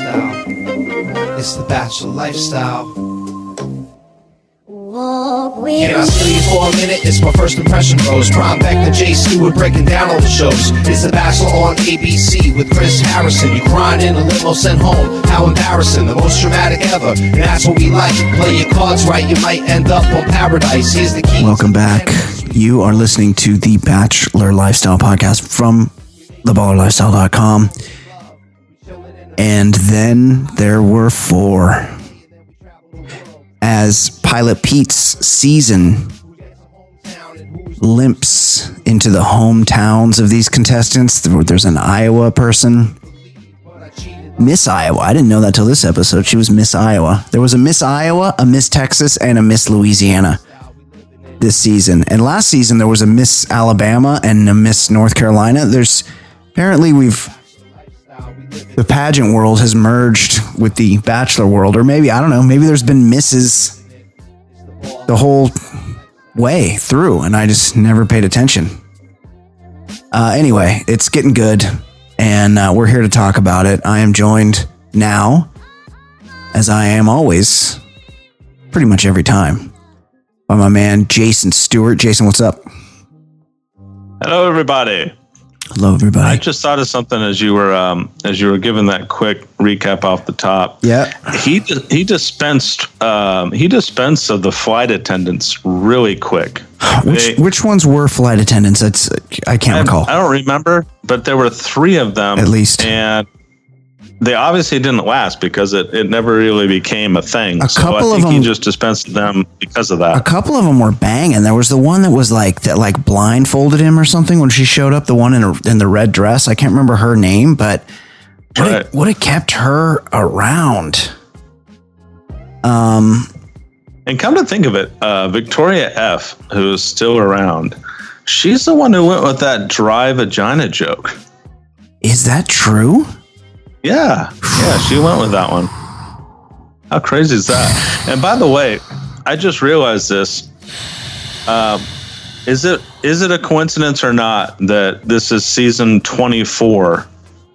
lifestyle. It's the bachelor lifestyle. Can I steal you for a minute? It's my first impression rose. Prime back to Jay Stewart breaking down all the shows. It's The Bachelor on ABC with Chris Harrison. You crying in a limo sent home. How embarrassing. The most dramatic ever. And that's what we like. Play your cards right. You might end up on paradise. Here's the key. Welcome back. You are listening to the Bachelor Lifestyle podcast from theballerlifestyle.com. And then there were four. As Pilot Pete's season limps into the hometowns of these contestants, there's an Iowa person. Miss Iowa. I didn't know that till this episode. She was Miss Iowa. There was a Miss Iowa, a Miss Texas, and a Miss Louisiana this season. And last season there was a Miss Alabama and a Miss North Carolina. There's apparently we've the pageant world has merged with the bachelor world or maybe I don't know, maybe there's been misses the whole way through and I just never paid attention. Uh, anyway, it's getting good and uh, we're here to talk about it. I am joined now as I am always pretty much every time by my man Jason Stewart. Jason, what's up? Hello, everybody. Hello, everybody. I just thought of something as you were um, as you were giving that quick recap off the top. yeah. He he dispensed um, he dispensed of the flight attendants really quick. Which They- which ones were flight attendants? That's I can't I, recall. I don't remember, but there were three of them At least. and they obviously didn't last because it, it never really became a thing. A so couple I of think he them- just dispensed them because of that. a couple of them were banging. There was the one that was like that, like blindfolded him or something when she showed up. The one in a, in the red dress. I can't remember her name, but what Right. it, what it kept her around. Um, And come to think of it, uh, Victoria F, who's still around, she's the one who went with that dry vagina joke. is that true? Yeah, yeah, she went with that one. How crazy is that? And by the way, I just realized this. Um, is it is it a coincidence or not that this is season twenty four,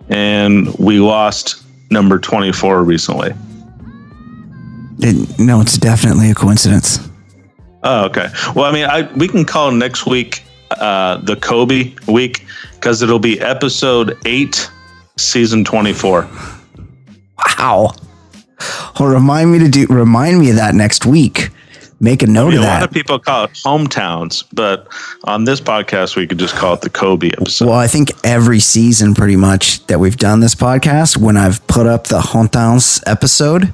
and we lost number twenty four recently? It, no, it's definitely a coincidence. Oh, okay. Well, I mean, I we can call next week uh, the Kobe week because it'll be episode eight, season twenty four. Wow. Well, remind me to do. Remind me of that next week. Make a note I mean, of that. a lot of people call it hometowns, but on this podcast, we could just call it the Kobe episode. Well, I think every season, pretty much that we've done this podcast, when I've put up the hometowns episode,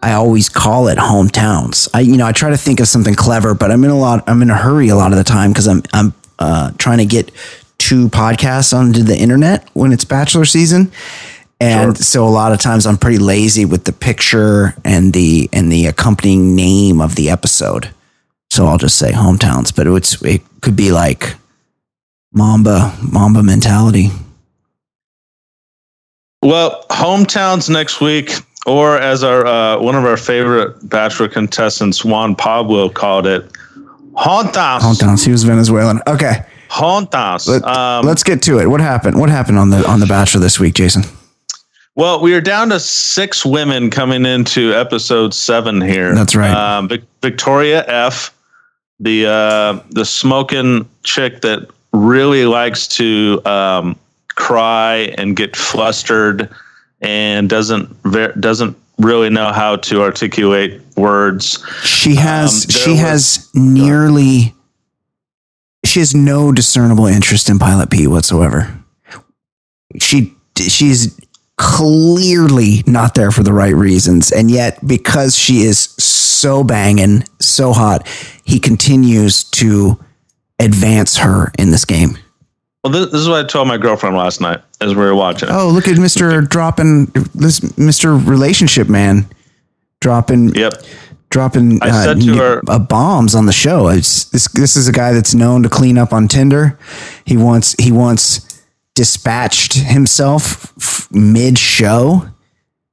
I always call it hometowns. I, you know, I try to think of something clever, but I'm in a lot. I'm in a hurry a lot of the time because I'm I'm uh, trying to get two podcasts onto the internet when it's bachelor season. And Sure. so a lot of times I'm pretty lazy with the picture and the and the accompanying name of the episode. So I'll just say hometowns, but it's it could be like Mamba Mamba mentality. Well, hometowns next week, or as our uh, one of our favorite bachelor contestants, Juan Pablo, called it, hometowns. Hometowns. He was Venezuelan. Okay, Hometowns. let, Um, let's get to it. What happened? What happened on the on the Bachelor this week, Jason? Well, we are down to six women coming into episode seven here. That's right. Um, Vic- Victoria F, the uh, the smoking chick that really likes to um, cry and get flustered and doesn't ver- doesn't really know how to articulate words. She has Um, she was- has nearly she has no discernible interest in Pilot Pete whatsoever. She she's clearly not there for the right reasons, and yet because she is so banging, so hot, he continues to advance her in this game. Well, this, this is what I told my girlfriend last night as we were watching. it. Oh, look at Mister dropping this Mister relationship man dropping Yep. Dropping uh, her- uh, bombs on the show. It's, this this is a guy that's known to clean up on Tinder. He wants he wants dispatched himself f- mid show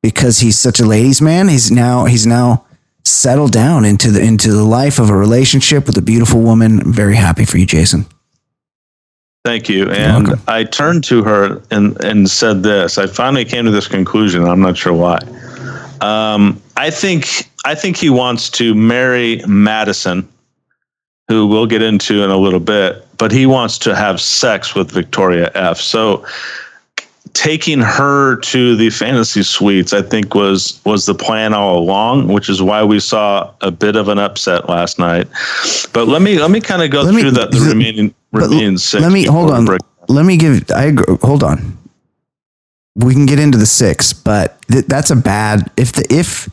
because he's such a ladies man. He's now he's now settled down into the into the life of a relationship with a beautiful woman. I'm very happy for you, Jason. Thank you. And. I turned to her and, and said this. I finally came to this conclusion. I'm not sure why. Um, I think I think he wants to marry Madison, who we'll get into in a little bit, but he wants to have sex with Victoria F. So taking her to the fantasy suites, I think was was the plan all along, which is why we saw a bit of an upset last night. But let me let me kind of go Let me- through the, the remaining remaining six. let me hold on. break- Let me give. I agree. Hold on. We can get into the six, but th- that's a bad. If the if,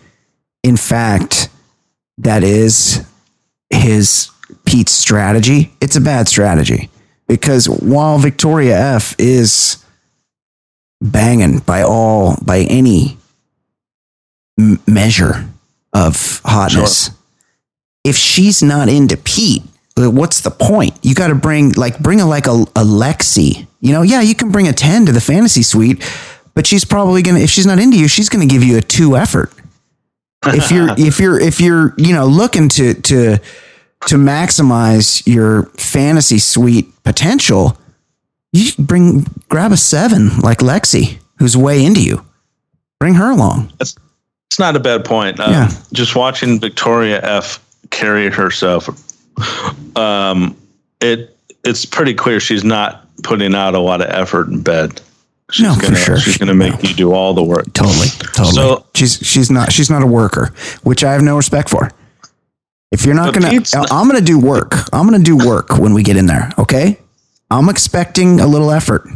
in fact, that is his Pete's strategy, it's a bad strategy because while Victoria F is banging by all by any m- measure of hotness, if she's not into Pete, uh, what's the point? You got to bring like bring a like a, a Lexi. You know, yeah, you can bring a ten to the fantasy suite, but she's probably gonna if she's not into you, she's gonna give you a two effort. If you're if you're if you're you know looking to to to maximize your fantasy suite potential, you bring grab a seven like Lexi, who's way into you. Bring her along. It's not a bad point. Um, Yeah. Just watching Victoria F carry herself, um, it it's pretty clear she's not putting out a lot of effort in bed. She's No, for gonna, sure. She's going to make you do all the work. Totally, totally. So- she's she's not she's not a worker, which I have no respect for. If you're not gonna, I'm gonna do work. I'm gonna do work when we get in there. Okay, I'm expecting a little effort.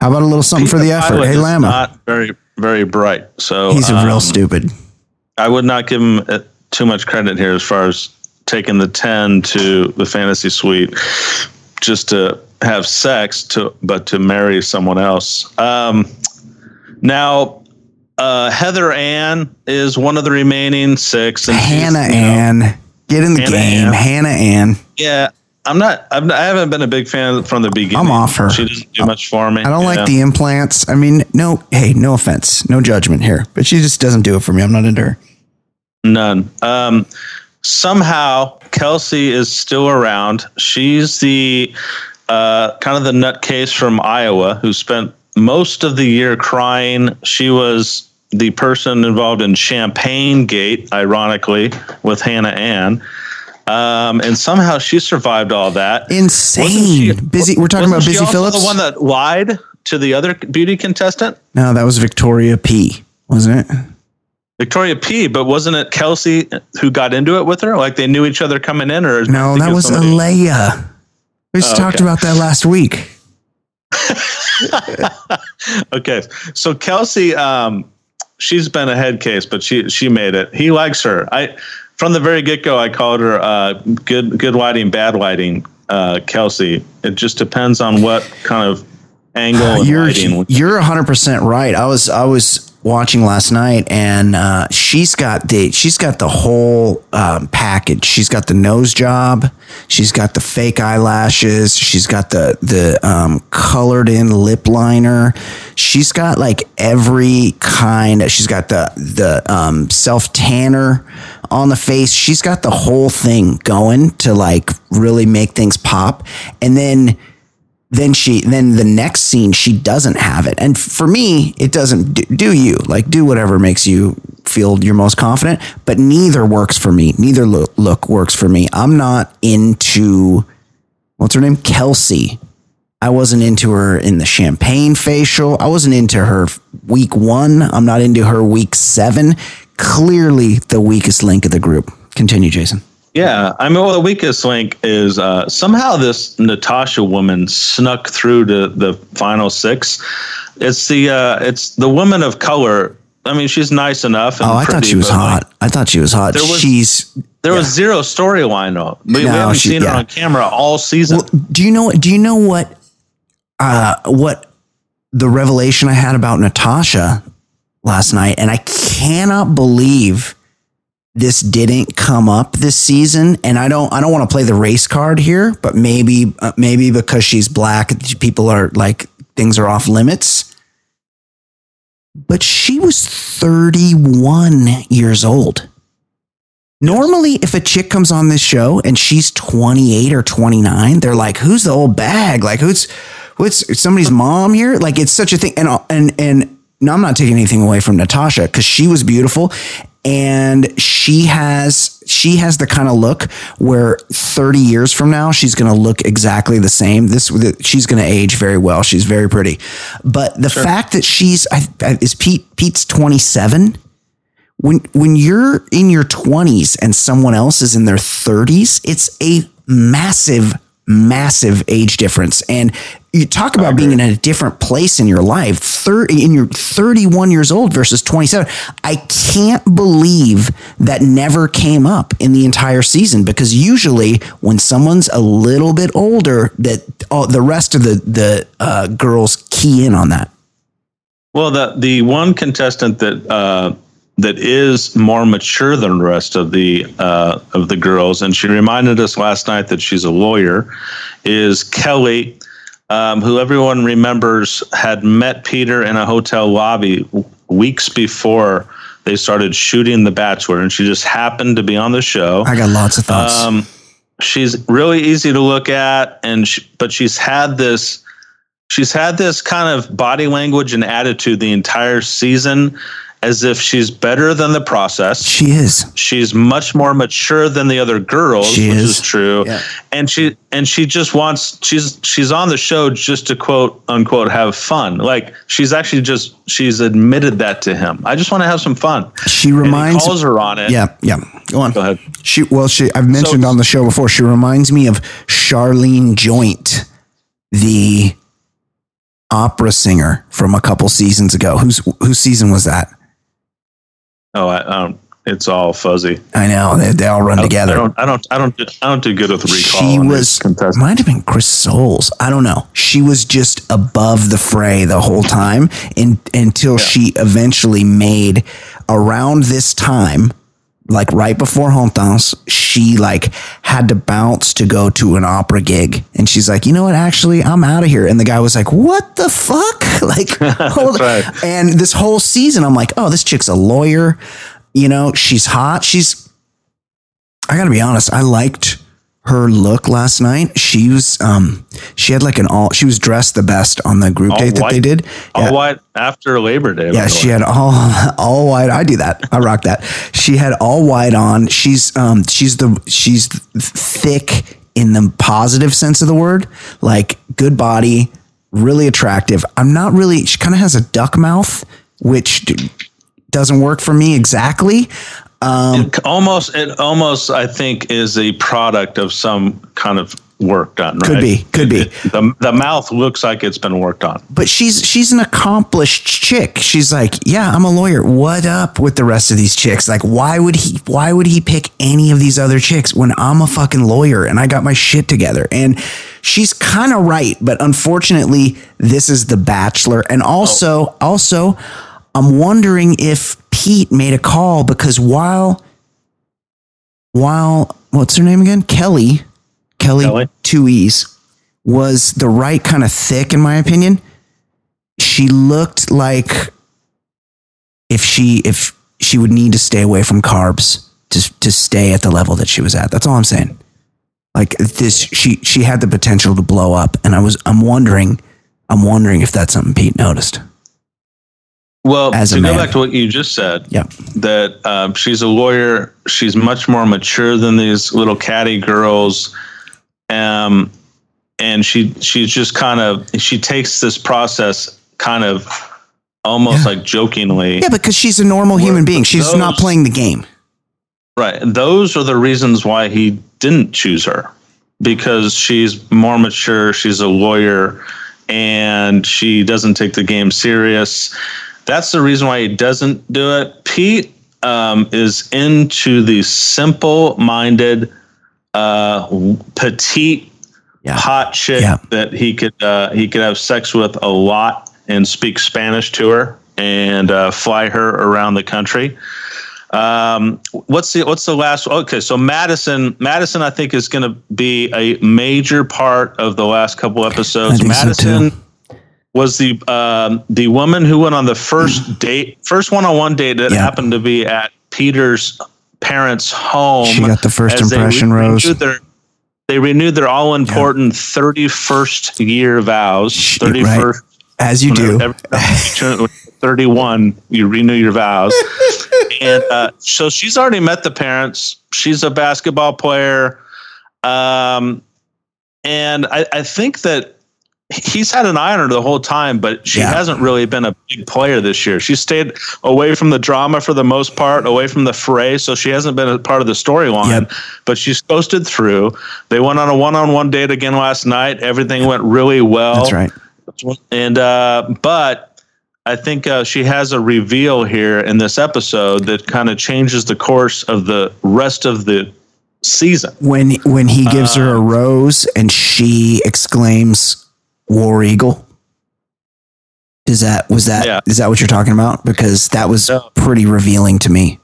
How about a little something for the effort? Hey, Lama, Not very very bright. So he's a real um, stupid. I would not give him uh, too much credit here as far as taking the 10 to the fantasy suite just to have sex to but to marry someone else. Um, now uh, Heather Ann is one of the remaining six and Hannah you know, Ann, get in the Hannah game. Ann. Hannah Ann. Yeah, I'm not, I'm not I haven't been a big fan from the beginning. I'm off her. She doesn't do much for me. I don't like the implants. I mean, no, hey, no offense, no judgment here, but she just doesn't do it for me. I'm not into her. None. Um, somehow Kelsey is still around. She's the uh, kind of the nutcase from Iowa who spent most of the year crying. She was the person involved in Champagne Gate, ironically, with Hannah Ann. Um, and somehow she survived all that. Insane. she- busy. We're talking about Busy Phillips. The one that lied to the other beauty contestant, no, that was Victoria P. Wasn't it? Victoria P. But wasn't it Kelsey who got into it with her? Like they knew each other coming in, or No, that was Alayah. We just Oh, talked okay. about that last week. okay, so Kelsey, um, she's been a head case, but she she made it. He likes her. I from the very get go, I called her uh, good good lighting, bad lighting. Uh, Kelsey. It just depends on what kind of angle You're lighting. you're 100% right. I was I was watching last night and uh, she's got the she's got the whole um, package. She's got the nose job, she's got the fake eyelashes, she's got the the um, colored in lip liner. She's got like every kind. She's got the the um, self tanner on the face. She's got the whole thing going to like really make things pop. And then then she then the next scene she doesn't have it. And for me it doesn't do, do you. Like do whatever makes you feel your most confident. But neither works for me. Neither look, look works for me. I'm not into what's her name? Kelsey. I wasn't into her in the champagne facial. I wasn't into her week one. I'm not into her week seven. Clearly the weakest link of the group. Continue jason Yeah, I mean, well, the weakest link is uh, somehow this Natasha woman snuck through to the final six. It's the uh, it's the woman of color. I mean, she's nice enough. And oh i thought she was but, like, hot i thought she was hot There was- she's there was zero storyline though. We, we haven't she- seen yeah. her on camera all season. Well, do you know? Do you know what? Uh, what the revelation I had about Natasha last night, and I cannot believe this didn't come up this season. And I don't, I don't want to play the race card here, but maybe, uh, maybe because she's black, people are like things are off limits. But she was 31 years old. Normally, if a chick comes on this show and she's 28 or 29, they're like, "Who's the old bag? Like, who's what's somebody's mom here?" Like, it's such a thing. And and and no, I'm not taking anything away from Natasha because she was beautiful, and she has she has the kind of look where 30 years from now she's going to look exactly the same. This she's going to age very well. She's very pretty, but the fact that she's I, I, is Pete Pete's 27 when when you're in your 20s and someone else is in their 30s it's a massive massive age difference. And you talk about being in a different place in your life 30 in your 31 years old versus 27 i can't believe that never came up in the entire season because usually when someone's a little bit older that the rest of the the uh, girls key in on that. Well, the the one contestant that uh, that is more mature than the rest of the uh, of the girls, and she reminded us last night that she's a lawyer, is Kelly, um, who everyone remembers had met Peter in a hotel lobby w- weeks before they started shooting The Bachelor, and she just happened to be on the show. i got lots of thoughts. Um, she's really easy to look at, and she, but she's had this she's had this kind of body language and attitude the entire season, as if she's better than the process. she is She's much more mature than the other girls, She which is. is, true. Yeah. And she and she just wants she's she's on the show just to quote unquote have fun. Like she's actually just she's admitted that to him. I just want to have some fun. she And he reminds calls her on it. yeah yeah go on Go ahead. She well, she I've mentioned So- on the show before. She reminds me of Sharleen Joynt, the opera singer from a couple seasons ago. Whose whose season was that? Oh, I, I don't. It's all fuzzy. I know they, they all run I together. I don't. I don't. I don't. do- I don't do good with recall. she was might have been Chris Soules. I don't know. She was just above the fray the whole time in, until she eventually made around this time, like right before Hontans, she like had to bounce to go to an opera gig, and she's like, you know what? Actually, I'm out of here. And the guy was like, what the fuck? Like, hold right. And this whole season, I'm like, oh, this chick's a lawyer. You know, she's hot. She's I gotta be honest, I liked her look last night. She was um she had like an all she was dressed the best on the group All date that they did. All Yeah. white after Labor Day. Yeah, she way. had all all white. I do that. I rock that. She had all white on. She's um she's the she's thick in the positive sense of the word. Like good body, really attractive. I'm not really she kind of has a duck mouth, which doesn't work for me exactly. Um, it almost. It almost. I think is a product of some kind of work done. Right? Could be, could be. The the mouth looks like it's been worked on. but she's she's an accomplished chick. She's like, yeah, I'm a lawyer. What up with the rest of these chicks? Like, why would he why would he pick any of these other chicks when I'm a fucking lawyer and I got my shit together? And she's kind of right, but unfortunately, this is the bachelor. And also, also, I'm wondering if Pete made a call because while while what's her name again? Kelly. Kelly, Kelly. two E's was the right kind of thick, in my opinion. She looked like if she if she would need to stay away from carbs to to stay at the level that she was at. That's all I'm saying. Like this, she she had the potential to blow up, and I was I'm wondering, I'm wondering if that's something Pete noticed. Well, As to go man. back to what you just said, Yeah, that um, she's a lawyer. She's much more mature than these little catty girls. Um, and she she's just kind of she takes this process kind of almost Yeah. like jokingly. yeah, because she's a normal human being. She's not playing the game. Right. Those are the reasons why he didn't choose her because she's more mature, she's a lawyer, and she doesn't take the game serious. That's the reason why he doesn't do it. Pete um, is into the simple minded, uh, petite, Yeah. hot chick Yeah. that he could uh, he could have sex with a lot and speak Spanish to her and uh, fly her around the country. Um, what's the what's the last? Okay, so Madison, Madison, I think is going to be a major part of the last couple episodes. So, Madison too. Was the um, the woman who went on the first date, first one on one date that Yeah. happened to be at Peter's parents home. She got the first as they impression rose. renewed Their, they renewed their all important 31st year vows. She- 31st. As you do. Every time 31, you renew your vows. and uh, so she's already met the parents. She's a basketball player. Um, and I, I think that he's had an eye on her the whole time, but she Yeah. hasn't really been a big player this year. She stayed away from the drama for the most part, away from the fray, so she hasn't been a part of the storyline. Yep. But she's coasted through. They went on a one-on-one date again last night. Everything went really well. That's right. And uh, but I think uh, she has a reveal here in this episode that kind of changes the course of the rest of the season. When when he gives her Uh, a rose and she exclaims War Eagle. Is that was that is Yeah. that what you're talking about? Because that was No. pretty revealing to me.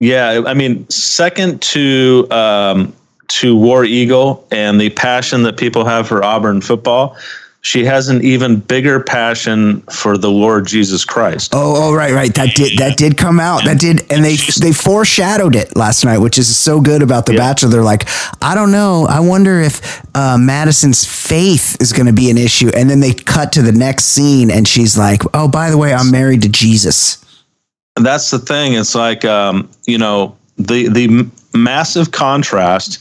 Yeah, I mean, second to um, to War Eagle and the passion that people have for Auburn football, she has an even bigger passion for the Lord Jesus Christ. Oh, oh, right, right. That did that did come out. That did, and they they foreshadowed it last night, which is so good about the. Bachelor. They're like, I don't know. I wonder if uh, Madison's faith is going to be an issue. And then they cut to the next scene, and she's like, Oh, by the way, I'm married to Jesus. That's the thing. It's like um, you know the the massive contrast,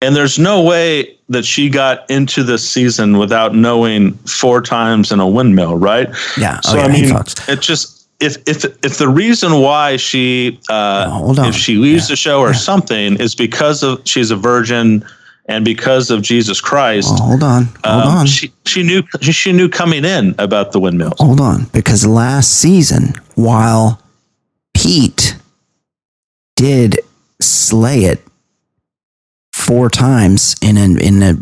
and there's no way that she got into this season without knowing four times in a windmill, right? Yeah. So oh, yeah, I mean, it just if if if the reason why she uh, Oh, hold on. if she leaves the show or something is because of she's a virgin and because of Jesus Christ. Oh, hold on, hold um, on, She she knew she knew coming in about the windmills. hold on. Because last season, while Pete did slay it four times in an in a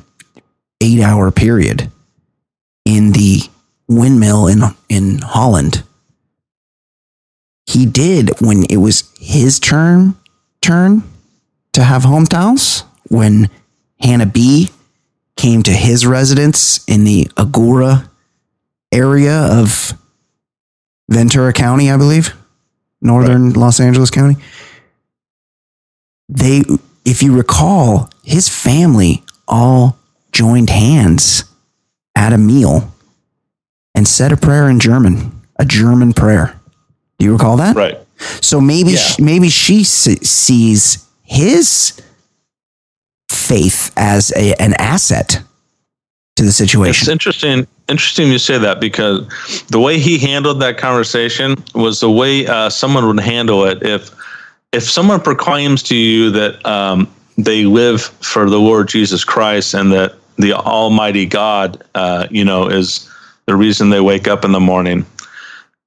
eight hour period in the windmill in in Holland. He did when it was his turn turn to have hometowns when Hannah B came to his residence in the Agoura area of Ventura County, I believe, northern Los Angeles County. They, if you recall, his family all joined hands at a meal and said a prayer in German, a German prayer. Do you recall that? Right. So maybe Yeah. sh maybe she se- sees his faith as a, an asset to the situation. It's interesting. Interesting you say that because the way he handled that conversation was the way uh, someone would handle it if if someone proclaims to you that um, they live for the Lord Jesus Christ and that the Almighty God, uh, you know, is the reason they wake up in the morning.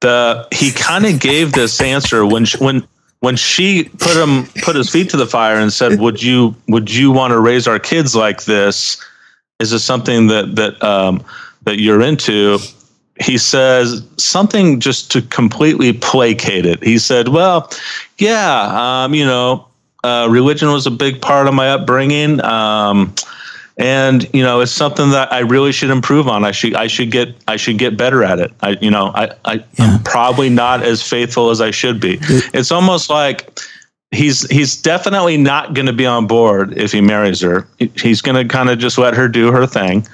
The he kind of gave this answer when she, when when she put him put his feet to the fire and said, "Would you would you want to raise our kids like this?" is this something that that um, that you're into? He says something just to completely placate it. He said, "Well, yeah, um, you know, uh, religion was a big part of my upbringing, um, and you know, it's something that I really should improve on. I should I should get I should get better at it. I you know I, I I'm probably not as faithful as I should be. It's almost like." he's he's definitely not going to be on board if he marries her. He's going to kind of just let her do her thing,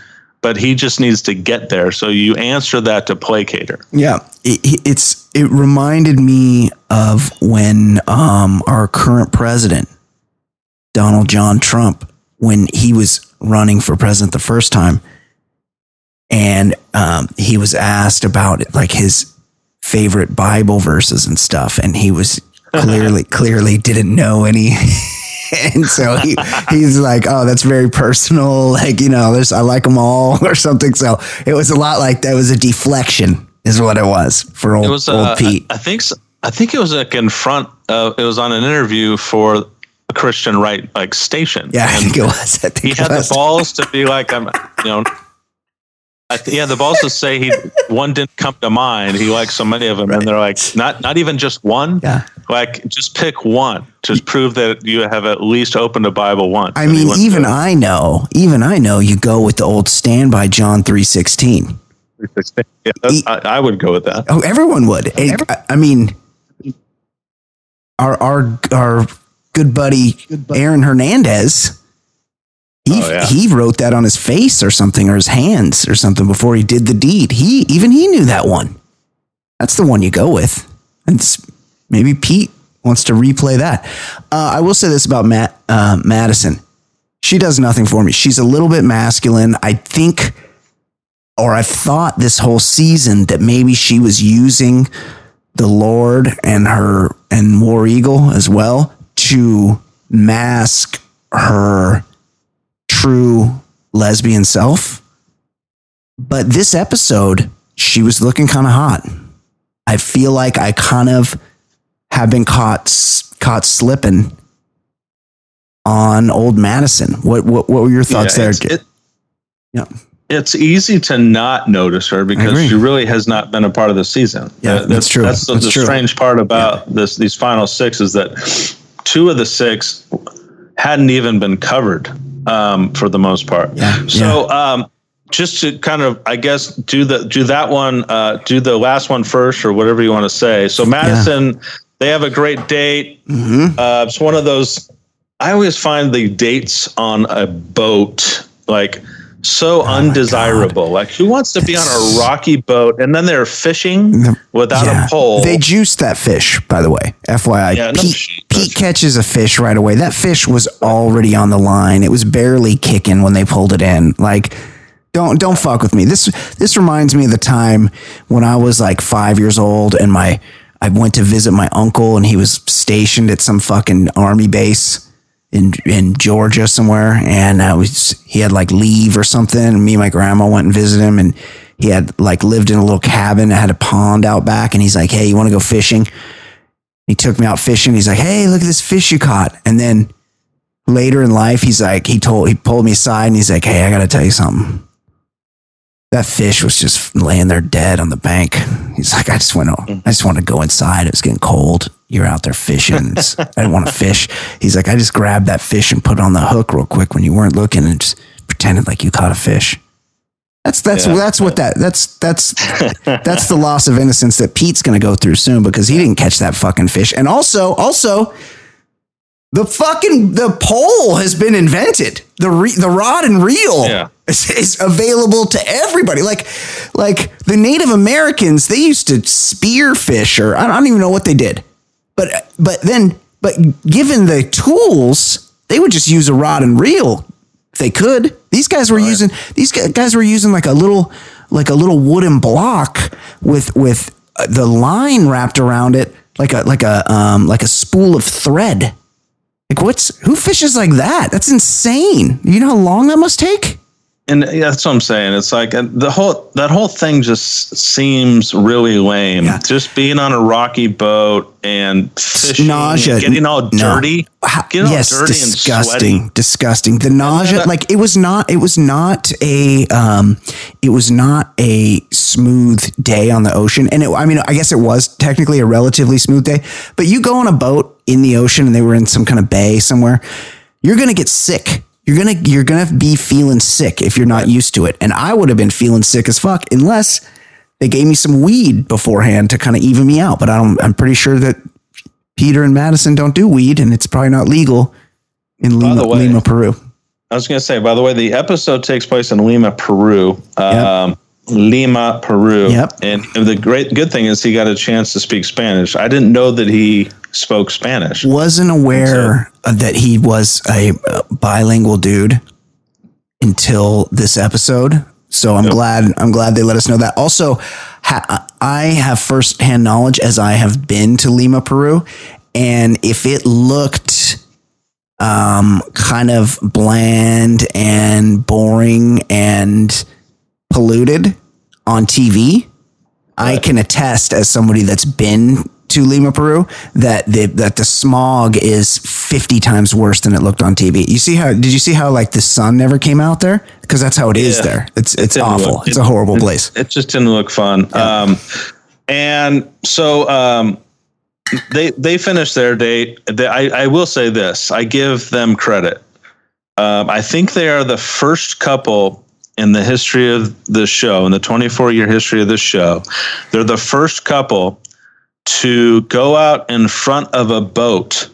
but he just needs to get there. So you answer that to placate her. Yeah, it, it's it reminded me of when um, our current president, Donald John Trump, when he was running for president the first time, and um, he was asked about like his favorite Bible verses and stuff, and he was clearly clearly didn't know any. And so he, he's like, oh, that's very personal. Like, you know, there's, I like them all or something. So it was a lot like that was a deflection is what it was for old, was old uh, Pete. I, I think s- I think it was like in front of it was on an interview for a Christian right like station. yeah, I think it was. Think he it had the balls to be like I'm you know th- yeah, the balls to say he one didn't come to mind. He likes so many of them, and they're like, not not even just one. Yeah. like just pick one to prove that you have at least opened a Bible once. I mean, went to even I know, even I know you go with the old standby John 316. yeah, that's- I, I would go with that. Oh, everyone would. I, I mean, our our our good buddy Aaron Hernandez. He, Oh, yeah. he wrote that on his face or something or his hands or something before he did the deed. He even he knew that one. That's the one you go with. And maybe Pete wants to replay that. Uh, I will say this about Matt uh, Madison. She does nothing for me. She's a little bit masculine. I think, or I've thought this whole season that maybe she was using the Lord and her and War Eagle as well to mask her true lesbian self. But this episode, she was looking kind of hot. I feel like I kind of have been caught caught slipping on old Madison. What what what were your thoughts Yeah, there? it's- it- Yeah. It's easy to not notice her because she really has not been a part of the season. Yeah, Uh, that's true. That's the, That's the true. strange part about this. These final six is that two of the six hadn't even been covered um, for the most part. Yeah, So um, just to kind of, I guess, do the do that one, uh, do the last one first, or whatever you want to say. So Madison, they have a great date. Mm-hmm. Uh, it's one of those. I always find the dates on a boat like so oh undesirable. Like, who wants to be on a rocky boat and then they're fishing without Yeah. a pole? They juiced that fish, by the way. FYI. Yeah, no shit. Pete catches a fish right away. That fish was already on the line. It was barely kicking when they pulled it in. Like, don't don't fuck with me. This this reminds me of the time when I was like five years old and my I went to visit my uncle and he was stationed at some fucking army base in in Georgia somewhere, and uh, I was he had like leave or something. And me and my grandma went and visited him, and he had like lived in a little cabin that had a pond out back. And he's like, "Hey, you want to go fishing?" He took me out fishing. He's like, "Hey, look at this fish you caught." And then later in life, he's like, he told he pulled me aside and he's like, "Hey, I got to tell you something." That fish was just laying there dead on the bank. He's like, I just went, I just want to go inside. It was getting cold. You're out there fishing. I didn't want to fish. He's like, I just grabbed that fish and put it on the hook real quick when you weren't looking and just pretended like you caught a fish. That's that's Yeah. that's what that that's that's that's the loss of innocence that Pete's going to go through soon because he didn't catch that fucking fish. And also, also, the fucking the pole has been invented. The re, the rod and reel Yeah. Is, is available to everybody. Like like the Native Americans, they used to spear fish, or I don't even know what they did. But but then but given the tools, they would just use a rod and reel if they could. These guys were using these guys were using like a little like a little wooden block with with uh, the line wrapped around it like a like a um like a spool of thread. Like what's who fishes like that? That's insane. You know how long that must take? And yeah, that's what I'm saying. It's like uh, the whole that whole thing just seems really lame. Yeah. Just being on a rocky boat and fishing, nausea, getting all No. dirty, How- getting yes, all dirty disgusting, and disgusting. The nausea, that- like it was not, it was not a, um, it was not a smooth day on the ocean. And it, I mean, I guess it was technically a relatively smooth day, but you go on a boat in the ocean and they were in some kind of bay somewhere, you're gonna get sick. You're gonna, you're gonna be feeling sick if you're not used to it. And I would have been feeling sick as fuck unless they gave me some weed beforehand to kind of even me out. But I don't, I'm pretty sure that Peter and Madison don't do weed, and it's probably not legal in Lima, way- Lima, Peru. I was to say, by the way, the episode takes place in Lima, Peru. Um, Lima, Peru. Yep. And the great good thing is he got a chance to speak Spanish. I didn't know that he spoke Spanish. Wasn't aware of that he was a uh, bilingual dude until this episode. So I'm glad I'm glad they let us know that. Also, ha- I have firsthand knowledge as I have been to Lima, Peru, and if it looked um, kind of bland and boring and polluted on TV, I can attest as somebody that's been to Lima, Peru, that the that the smog is fifty times worse than it looked on TV. You see how? Did you see how like the sun never came out there? Because that's how it is Yeah. there. It's it's awful. look- it's it- a horrible it- place. It just didn't look fun. Um, and so um, they they finished their date. They, I, I will say this: I give them credit. Um, I think they are the first couple in the history of the show, in the 24 year history of the show. They're the first couple to go out in front of a boat.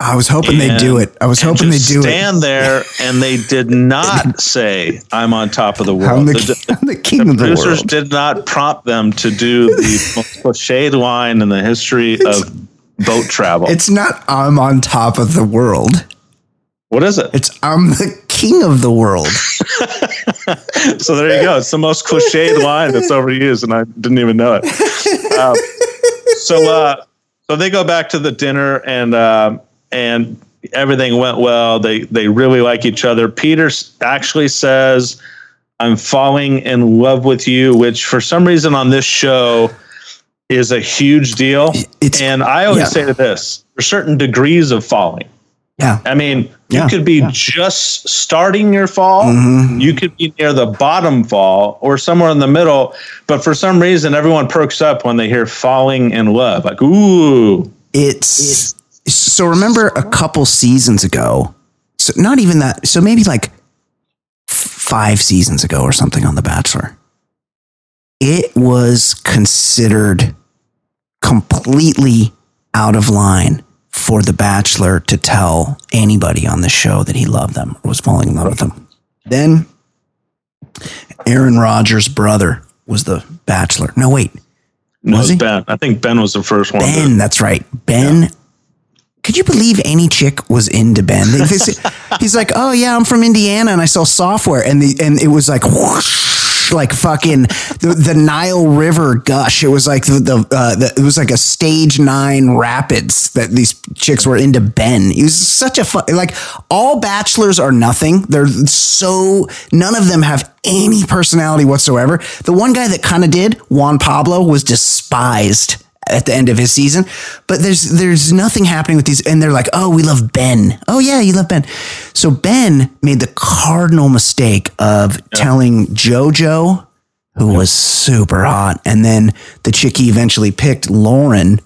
I was hoping they'd do it. I was hoping they'd just do stand there, and they did not say, "I'm on top of the world." I'm The- the, I'm the king the of the producers world. did not prompt them to do the most cliched line in the history of boat travel. It's not I'm on top of the world. what is it? It's I'm the king of the world. So there you go. It's the most cliched line that's overused, and I didn't even know it. Um, so, uh, so they go back to the dinner, and um and everything went well. They they really like each other. Peter actually says, "I'm falling in love with you," which for some reason on this show is a huge deal. It's and I always yeah. say to this: there's certain degrees of falling. Yeah. I mean, Yeah, you could be just starting your fall. Mhm. You could be near the bottom fall or somewhere in the middle. But for some reason, everyone perks up when they hear falling in love. Like, ooh, It's so remember a couple seasons ago. So not even that. So maybe like f- five seasons ago or something on The Bachelor. It was considered completely out of line for The Bachelor to tell anybody on the show that he loved them or was falling in love with them. Then Aaron Rodgers' brother was the Bachelor. No, wait. no, Was he? Ben. I think Ben was the first one. Ben, to- that's right. Ben. Could you believe any chick was into Ben? They- they say- he's like, oh yeah, I'm from Indiana and I sell software, and the and it was like whoosh, like fucking the, the Nile River gush. It was like the, the, uh, the it was like a stage nine rapids that these chicks were into Ben. He was such a fun like all bachelors are nothing. They're so none of them have any personality whatsoever. The one guy that kind of did, Juan Pablo, was despised at the end of his season. But there's there's nothing happening with these, and they're like, oh, we love Ben. Oh yeah, you love Ben. So Ben made the cardinal mistake of telling JoJo, who was super hot, and then the chick he eventually picked, Lauren.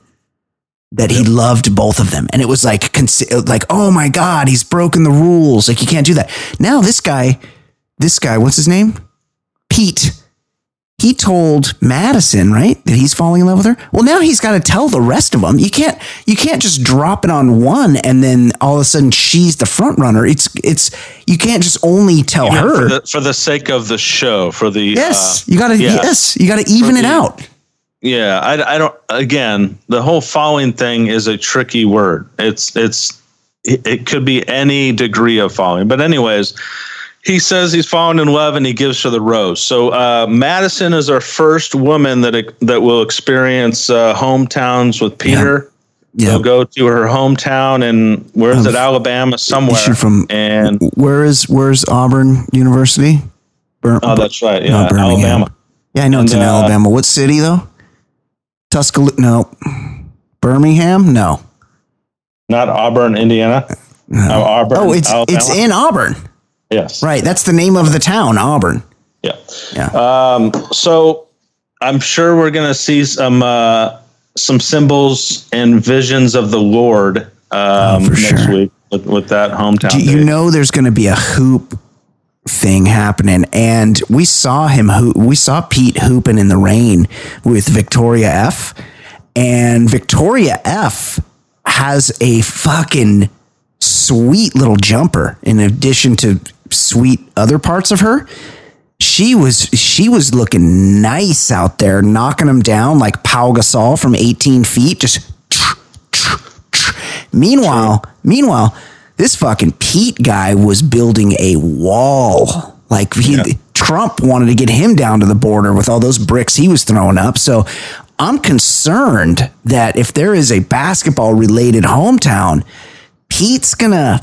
That he loved both of them, and it was like, like, oh my god, he's broken the rules. Like you can't do that. Now this guy, this guy, what's his name? Pete he told Madison, right, that he's falling in love with her. Well, now he's got to tell the rest of them. You can't, you can't just drop it on one and then all of a sudden she's the front runner. It's, it's, you can't just only tell her. for, the, for the sake of the show, for the yes, uh, you got to. yeah. Yes, you got to even it out. Yeah, I, I don't. Again, the whole falling thing is a tricky word. It's it's it, it could be any degree of falling. But anyways, he says he's fallen in love and he gives her the rose. So uh, Madison is our first woman that that will experience uh, hometowns with Peter. Yeah. They'll go to her hometown and where is it? Alabama somewhere. she from- and Where is where's Auburn University? Bir- oh, that's right. No, Yeah, Birmingham. Alabama. yeah, I know it's in uh, Alabama. What city though? Tuscaloosa? No, Birmingham? No. Not Auburn, Indiana. Oh, Auburn. Oh, it's Alabama. it's in Auburn. Yes. Right, that's the name of the town, Auburn. Yeah. Yeah. Um, so I'm sure we're going to see some uh, some symbols and visions of the Lord um, Oh, next sure. week with, with that hometown. Do you know there's going to be a hoop thing happening? And we saw him hoop. We saw Pete hooping in the rain with Victoria F. And Victoria F has a fucking sweet little jumper in addition to sweet other parts of her. She was she was looking nice out there, knocking them down like Pau Gasol from 18 feet, just Meanwhile, meanwhile, this fucking Pete guy was building a wall. Like he, Trump wanted to get him down to the border with all those bricks he was throwing up. So I'm concerned that if there is a basketball related hometown, Pete's gonna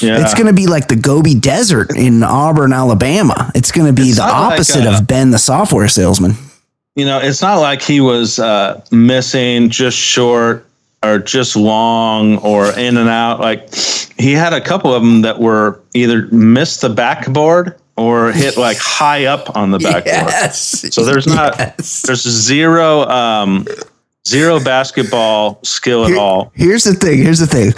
Yeah. it's gonna be like the Gobi Desert in Auburn, Alabama. It's gonna be It's the not like, opposite uh, of Ben the software salesman. you know, it's not like he was uh, missing just short or just long or in and out. Like he had a couple of them that were either missed the backboard or hit like high up on the backboard. Yes. So there's not Yes. there's zero um zero basketball skill at Here- all. Here's the thing. Here's the thing.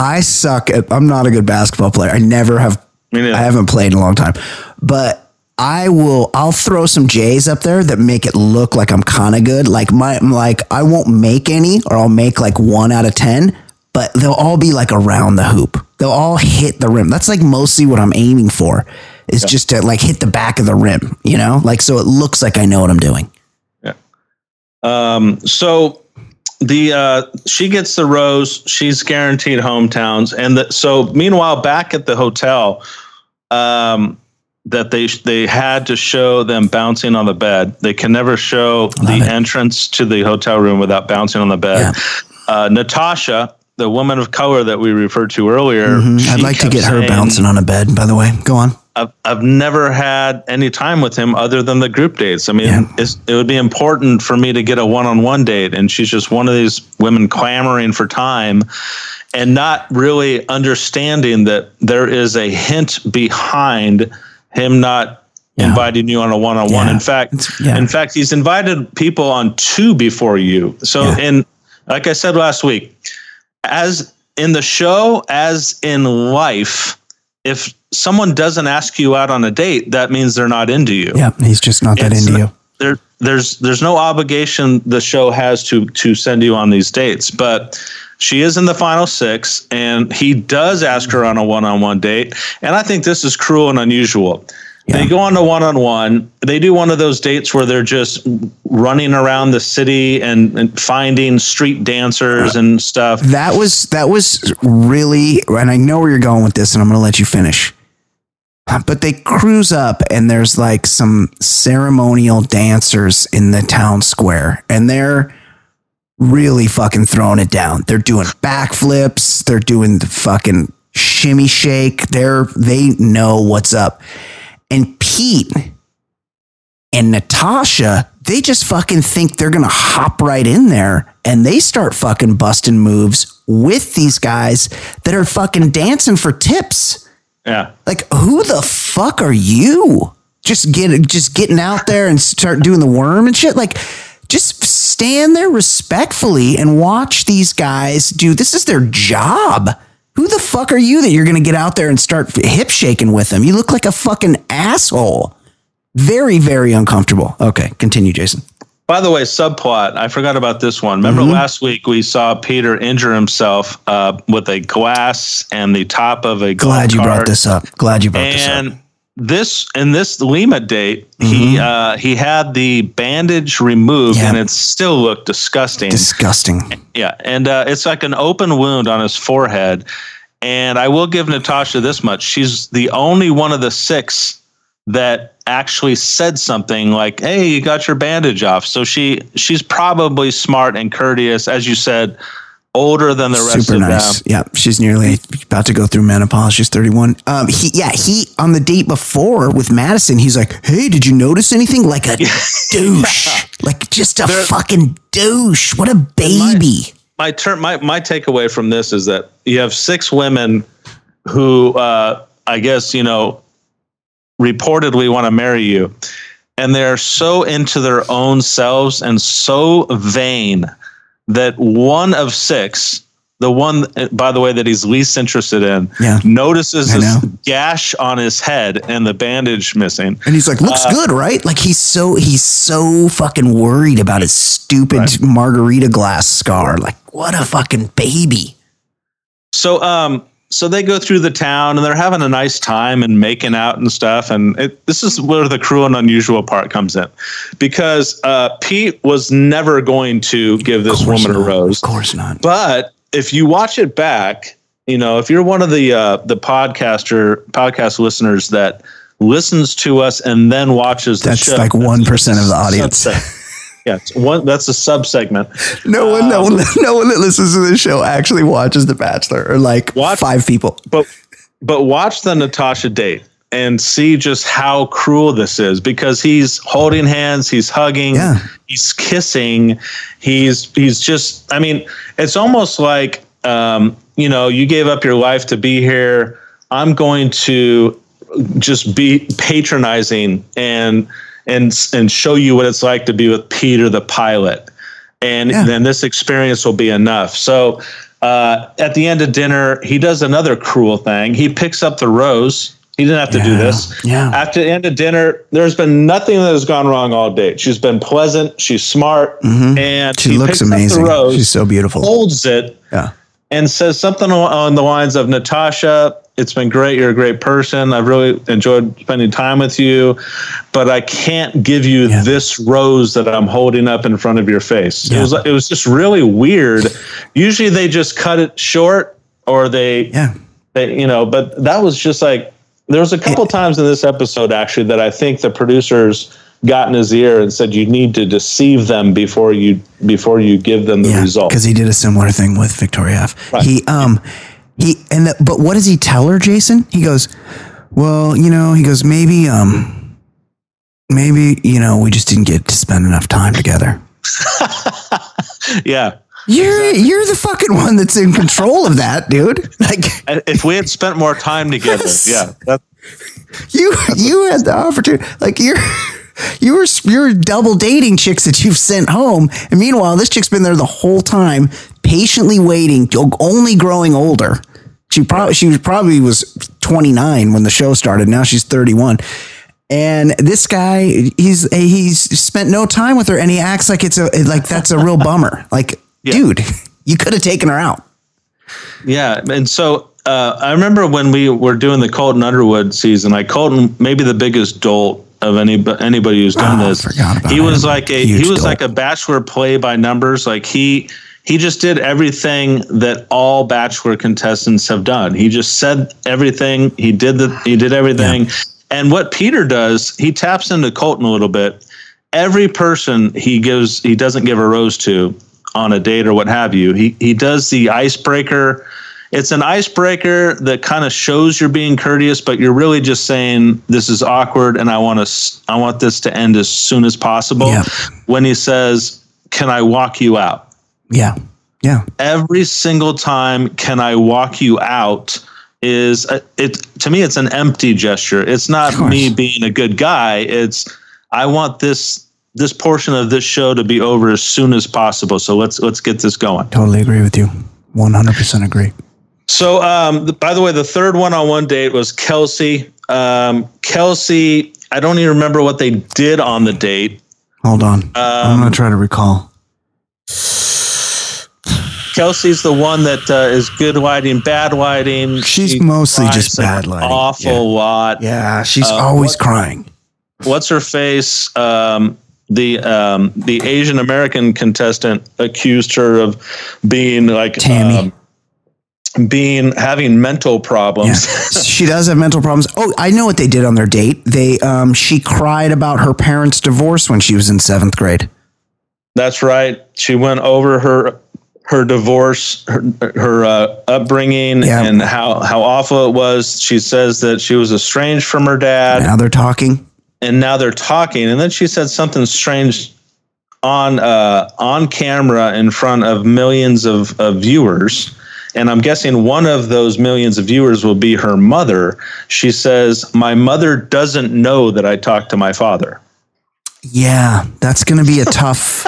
I suck at. I'm not a good basketball player. I never have. I haven't played in a long time, but I will I'll throw some J's up there that make it look like I'm kind of good. Like my like I won't make any or I'll make like 1 out of 10, but they'll all be like around the hoop. They'll all hit the rim. That's like mostly what I'm aiming for. Is just to like hit the back of the rim, you know? Like so it looks like I know what I'm doing. Yeah. Um, so the uh, she gets the rose. She's guaranteed hometowns, and the, so meanwhile, back at the hotel, um, that they they had to show them bouncing on the bed. They can never show the it. entrance to the hotel room without bouncing on the bed. Uh, Natasha, the woman of color that we referred to earlier, Mhm. I'd like to get her bouncing on a bed, by the way. Go on. I've, I've never had any time with him other than the group dates. I mean, Yeah. it's, it would be important for me to get a one on one date. And she's just one of these women clamoring for time and not really understanding that there is a hint behind him not Yeah. inviting you on a one on one. In fact, yeah. in fact, he's invited people on two before you. So, in like I said last week, as in the show, as in life, if someone doesn't ask you out on a date, that means they're not into you. Yeah, he's just not that It's into you. There, there's there's no obligation the show has to to send you on these dates, but she is in the final six, and he does ask her on a one-on-one date, and I think this is cruel and unusual. They go on a one-on-one. They do one of those dates where they're just running around the city and, and finding street dancers and stuff. That was that was really, and I know where you're going with this, and I'm going to let you finish. Uh, but they cruise up, and there's like some ceremonial dancers in the town square, and they're really fucking throwing it down. They're doing backflips. They're doing the fucking shimmy shake. They're they know what's up. And Pete and Natasha, they just fucking think they're gonna hop right in there and they start fucking busting moves with these guys that are fucking dancing for tips. Yeah. Like, who the fuck are you? Just get just getting out there and start doing the worm and shit. Like, just stand there respectfully and watch these guys do. This is their job. Who the fuck are you that you're gonna get out there and start hip shaking with them? You look like a fucking asshole. Very, very uncomfortable. Okay, continue, Jason. By the way, subplot. I forgot about this one. Remember Mm-hmm. last week we saw Peter injure himself uh, with a glass and the top of a Glad you brought this up. Glad you brought this up. And this in this Lima date, he uh, he had the bandage removed, Mm-hmm. Yeah. and it still looked disgusting. Disgusting. Yeah, and uh, it's like an open wound on his forehead. And I will give Natasha this much: she's the only one of the six that actually said something like, "Hey, you got your bandage off." So she she's probably smart and courteous, as you said, older than the rest Super of nice. them. Yeah, she's nearly about to go through menopause. She's 31. Um, he, yeah, he on the date before with Madison, he's like, "Hey, did you notice anything?" Like a douche, like just a fucking douche. What a baby. my term my my takeaway from this is that you have six women who uh I guess you know reportedly want to marry you and they're so into their own selves and so vain that one of six the one by the way that he's least interested in Yeah. notices this gash on his head and the bandage missing And he's like, looks good, right? Like he's so he's so fucking worried about his stupid margarita glass scar. Like, what a fucking baby. So um so they go through the town and they're having a nice time and making out and stuff and it, this is where the cruel and unusual part comes in because uh, Pete was never going to give this woman a rose Of course not. but if you watch it back you know if you're one of the uh, the podcaster podcast listeners that listens to us and then watches the That's show like 1% of the audience. it's one that's a subsegment No one, no one, no one that listens to this show actually watches The Bachelor, or like Watch- five people. but but watch the Natasha date and see just how cruel this is because he's holding hands, he's hugging, Yeah. he's kissing, he's he's just I mean, it's almost like um, you know, you gave up your life to be here. I'm going to just be patronizing and and and show you what it's like to be with Peter the pilot. And Yeah. then this experience will be enough. So uh, at the end of dinner, he does another cruel thing. He picks up the rose. He didn't have to do this. yeah. After the end of dinner, there's been nothing that has gone wrong all day. She's been pleasant. She's smart, and Mm-hmm. She looks picks up the amazing. rose, She's so beautiful. holds it, Yeah. and says something on the lines of Natasha, it's been great. You're a great person. I've really enjoyed spending time with you, but I can't give you Yeah. this rose that I'm holding up in front of your face. It was it was just really weird. Usually they just cut it short or they, Yeah. they you know, but that was just like there was a couple times in this episode actually that I think the producers got in his ear and said you need to deceive them before you before you give them the Yeah. result. Because he did a similar thing with Victoria F. Right. He um he and the, but what does he tell her, Jason? He goes, Well, you know, he goes, maybe um maybe, you know, we just didn't get to spend enough time together. Yeah. You're you're the fucking one that's in control of that, dude. Like if we had spent more time together, yeah, that, you you had the opportunity like you're you were you're double dating chicks that you've sent home and meanwhile this chick's been there the whole time patiently waiting only growing older she probably she was probably was 29 when the show started now she's 31 and this guy he's he's spent no time with her and he acts like it's a like that's a real bummer like Yeah. dude you could have taken her out yeah. And so uh, I remember when we were doing the Colton Underwood season, like Colton, maybe the biggest dolt of any anybody who's done Oh, this. he was him. like a Huge he was like a bachelor play by numbers. Like he he just did everything that all bachelor contestants have done. He just said everything. He did the he did everything. And what Peter does, he taps into Colton a little bit. Every person he gives he doesn't give a rose to on a date or what have you. He he does the icebreaker. It's an icebreaker that kind of shows you're being courteous, but you're really just saying this is awkward and I want to I want this to end as soon as possible. Yeah. When he says, "Can I walk you out?" Yeah. Yeah. Every single time can i walk you out is a, it to me it's an empty gesture. It's not me being a good guy. It's i want this this portion of this show to be over as soon as possible. So let's let's get this going. Totally agree with you. 100% agree. So um the, by the way the third one on one date was kelsey. Um kelsey i don't even remember what they did on the date. Hold on. Um, I'm going to try to recall. Kelsey's the one that uh, is good lighting, bad lighting. She's She mostly just bad lighting. Awful Yeah. lot. Yeah, she's Uh, always what- crying. What's her face? Um, the um, the Asian American contestant accused her of being like Tammy. um, being having mental Yeah. problems. she does have mental problems. Oh, I know what they did on their date. They um she cried about her parents' divorce when she was in 7th grade. That's right. She went over her her divorce, her, her uh, upbringing, Yeah. and how how awful it was. She says that she was estranged from her dad. Now they're talking. and now they're talking and then she said something strange on uh, on camera in front of millions of, of viewers and i'm guessing one of those millions of viewers will be her mother she says my mother doesn't know that i talked to my father Yeah, that's going to be a tough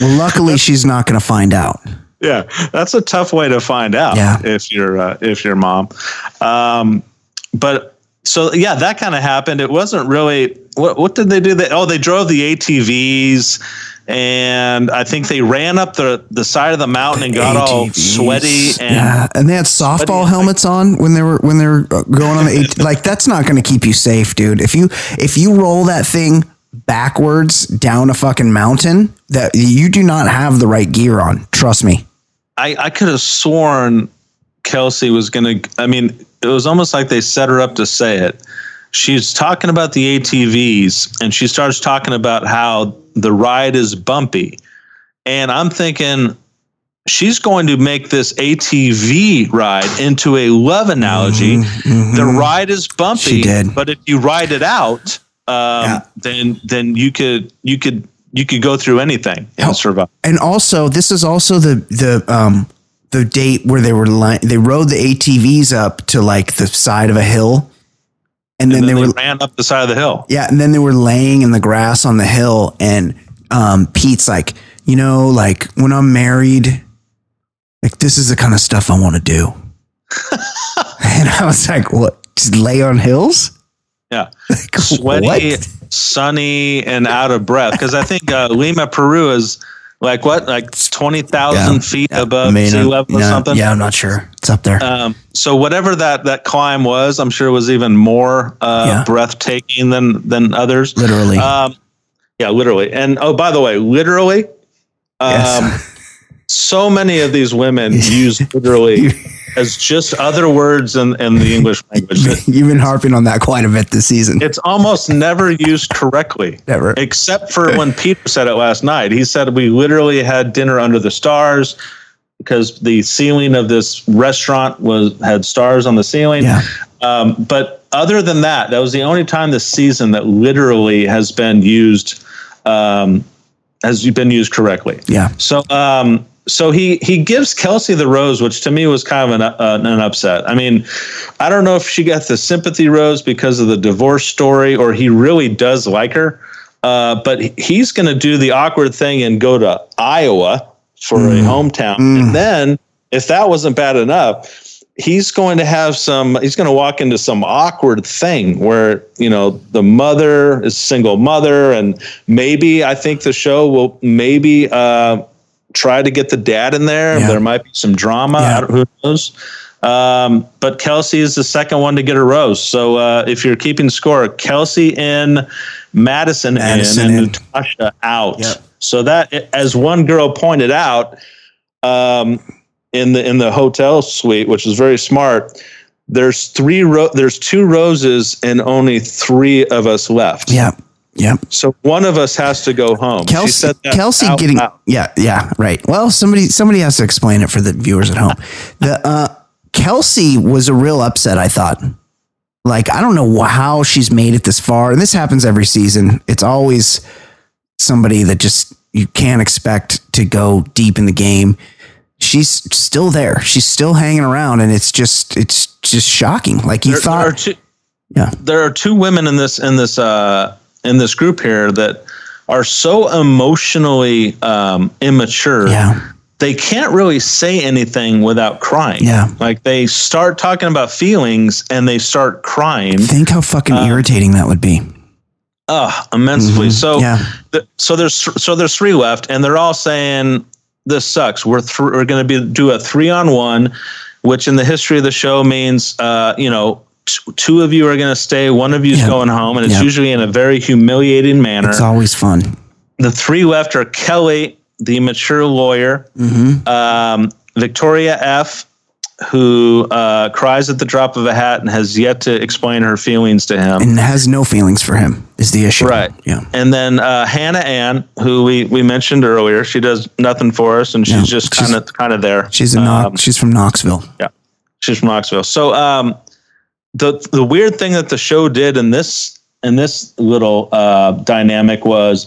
luckily she's not going to find out. yeah that's a tough way to find out Yeah. if you're uh, if you're mom um, but so yeah that kind of happened it wasn't really what what did they do they oh they drove the atvs and i think they ran up the the side of the mountain and got all sweaty and yeah, and they had softball helmets on when they were when they were uh, going on the AT- like that's not going to keep you safe, dude. If you if you roll that thing backwards down a fucking mountain, that you do not have the right gear on. Trust me. I, I could have sworn Kelsey was going to. I mean, it was almost like they set her up to say it. She's talking about the ATVs and she starts talking about how the ride is bumpy. And I'm thinking she's going to make this ATV ride into a love analogy. Mm-hmm, the mm-hmm. ride is bumpy, She did. but if you ride it out, um, Yeah. then then you could you could you could go through anything and survive. and also this is also the the um the date where they were li- they rode the ATVs up to like the side of a hill, and then, then they they were ran up the side of the hill. yeah, and then they were laying in the grass on the hill, and um Pete's like, you know, like when I'm married, like this is the kind of stuff I want to do, and I was like, what? Just lay on hills. Yeah, sweaty, What? sunny, and out of breath. Because I think uh, Lima, Peru is like what, like twenty thousand Yeah. feet Yeah. above I mean, sea level or something. Yeah, I'm not sure. It's up there. Um, so whatever that that climb was, I'm sure it was even more uh, Yeah. breathtaking than than others. Literally. Um, yeah, literally. And oh, by the way, literally. Um, Yes. so many of these women use literally as just other words in, in the English language. You've been harping on that quite a bit this season. It's almost never used correctly. Never. Except for when Peter said it last night. He said we literally had dinner under the stars because the ceiling of this restaurant was had stars on the ceiling. Yeah. Um, but other than that, that was the only time this season that literally has been used um, has been used correctly. Yeah. So, um, so he he gives Kelsey the rose, which to me was kind of an, uh, an upset. I mean, I don't know if she got the sympathy rose because of the divorce story, or he really does like her. Uh, but he's going to do the awkward thing and go to Iowa for a hometown, and then if that wasn't bad enough, he's going to have some. He's going to walk into some awkward thing where you know the mother is single mother, and maybe I think the show will maybe. Uh, try to get the dad in there. Yeah. There might be some drama. Yeah. I don't- Who knows? Um, but Kelsey is the second one to get a rose. So uh, if you're keeping score, Kelsey in, Madison, Madison in, in. Natasha out. Yep. So that, as one girl pointed out, um, in the in the hotel suite, which is very smart. There's three ro- There's two roses and only three of us left. Yeah. Yeah. So one of us has to go home. She Kelsey, said that Kelsey getting loud. yeah yeah right. Well, somebody somebody has to explain it for the viewers at home. The uh, Kelsey was a real upset. I thought. Like I don't know how she's made it this far, and this happens every season. It's always somebody that just you can't expect to go deep in the game. She's still there. She's still hanging around, and it's just it's just shocking. Like you there, thought, there are two, yeah, there are two women in this in this uh, in this group here that are so emotionally um, immature. yeah, They can't really say anything without crying. Yeah. Like they start talking about feelings and they start crying. think how fucking Uh, irritating that would be. Ugh, immensely. So Mm-hmm. Yeah. th- so there's so there's three left, and they're all saying this sucks. We're th- we're going to be do a three on one, which in the history of the show means uh, you know t- two of you are going to stay, one of you's Yeah. going home, and it's Yeah. usually in a very humiliating manner. It's always fun. the three left are Kelly, the mature lawyer, Mm-hmm. um, Victoria F. Who uh, cries at the drop of a hat and has yet to explain her feelings to him. and has no feelings for him is the issue. Right. Yeah. And then uh, Hannah Ann, who we, we mentioned earlier, she does nothing for us, and she's Yeah, just kind of kind of there. She's a Knox, Um, she's from Knoxville. Yeah she's from Knoxville. So um, the the weird thing that the show did in this in this little uh, dynamic was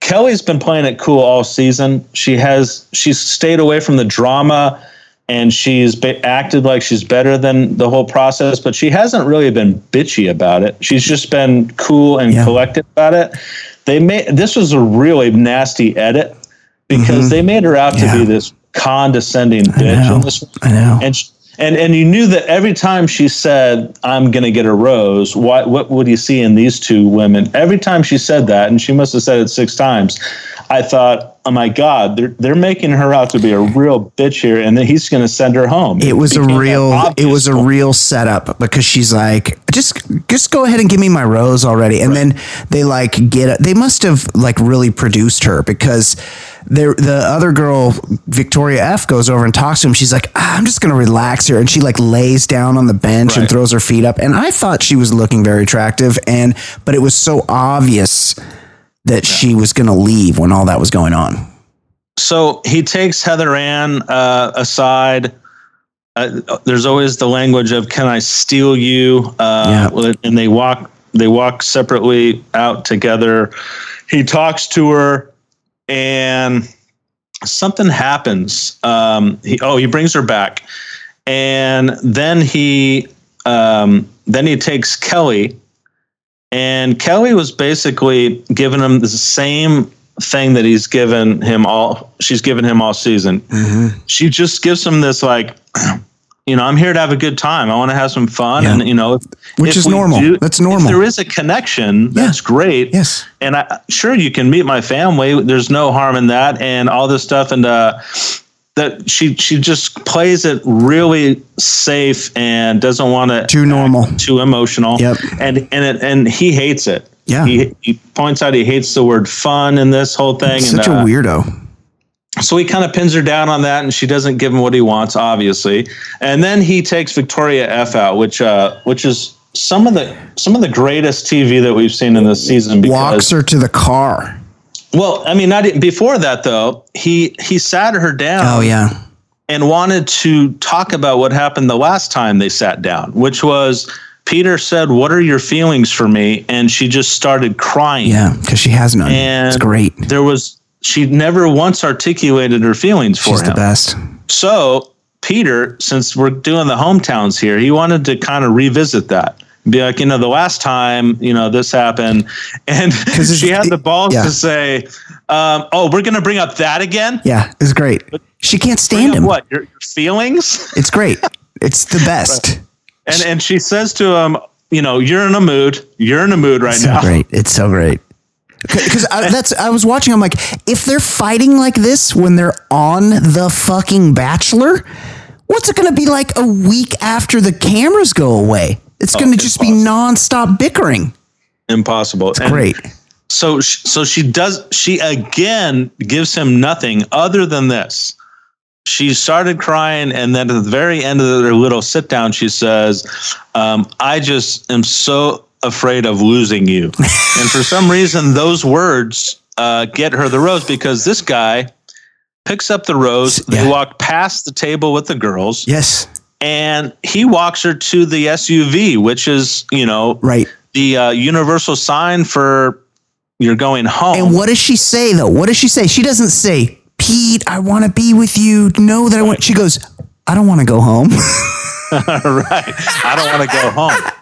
Kelly's been playing it cool all season. She has she's stayed away from the drama. And she's be- acted like she's better than the whole process, but she hasn't really been bitchy about it. She's just been cool and Yeah. collected about it. They made this was a really nasty edit because Mhm. they made her out to be this condescending bitch. know. And this I know. and and and you knew that every time she said i'm going to get a rose what what would you see in these two women? Every time she said that and she must have said it six times i thought oh my god they're they're making her out to be a real bitch here and then he's going to send her home. It was a real it was a point. real setup because she's like just just go ahead and give me my rose already. And then they like get they must have like really produced her because there the other girl Victoria F goes over and talks to him she's like ah, I'm just going to relax here and she like lays down on the bench and throws her feet up and I thought she was looking very attractive and but it was so obvious that she was going to leave when all that was going on so he takes Heather Ann uh, aside. Uh, there's always the language of "Can I steal you?" Uh, And they walk. They walk separately out together. He talks to her, and something happens. Um, he, oh, he brings her back, and then he um, then he takes Kelly, and Kelly was basically giving him the same thing that he's given him all she's given him all season she just gives him this like you know, I'm here to have a good time. I want to have some fun, Yeah. and you know, if, Which if is normal. That's normal. If there is a connection, that's great. Yes. and I sure you can meet my family. There's no harm in that, and all this stuff, and uh, that she she just plays it really safe and doesn't want to Too normal. too emotional. Yep. and and it, and he hates it. Yeah. he, he points out he hates the word fun in this whole thing. Such and, a uh, weirdo. So he kind of pins her down on that, and she doesn't give him what he wants, obviously. And then he takes Victoria F out, which uh, which is some of the some of the greatest TV that we've seen in this season. Because, Walks her to the car. well, I mean, not before that though. He he sat her down Oh yeah. and wanted to talk about what happened the last time they sat down, which was Peter said, "What are your feelings for me?" and she just started crying. Yeah, because she has none. and it's great. There was she never once articulated her feelings for She's him. the best. So Peter, since we're doing the hometowns here, he wanted to kind of revisit that. Be like, you know, the last time, you know, this happened, and it's- she had the balls yeah. to say, um, "Oh, we're going to bring up that again." Yeah, it's great. She can't stand him. what your, your feelings? It's great. It's the best. And and she says to him, "You know, you're in a mood. You're in a mood right so now." great. It's so great. Because that's I was watching. I'm like, if they're fighting like this when they're on the fucking Bachelor, what's it going to be like a week after the cameras go away? It's going to just be nonstop bickering. Impossible. And Great. So so she does. She again gives him nothing other than this. She started crying, and then at the very end of their little sit down, she says, um, "I just am so afraid of losing you." and for some reason, those words uh, get her the rose because this guy picks up the rose. They walk past the table with the girls, Yes. and he walks her to the SUV, which is you know Right. the uh, universal sign for you're going home. And what does she say though? What does she say? She doesn't say, Pete, I want to be with you. Know that I want. She goes, I don't want to go home. right. I don't want to go home.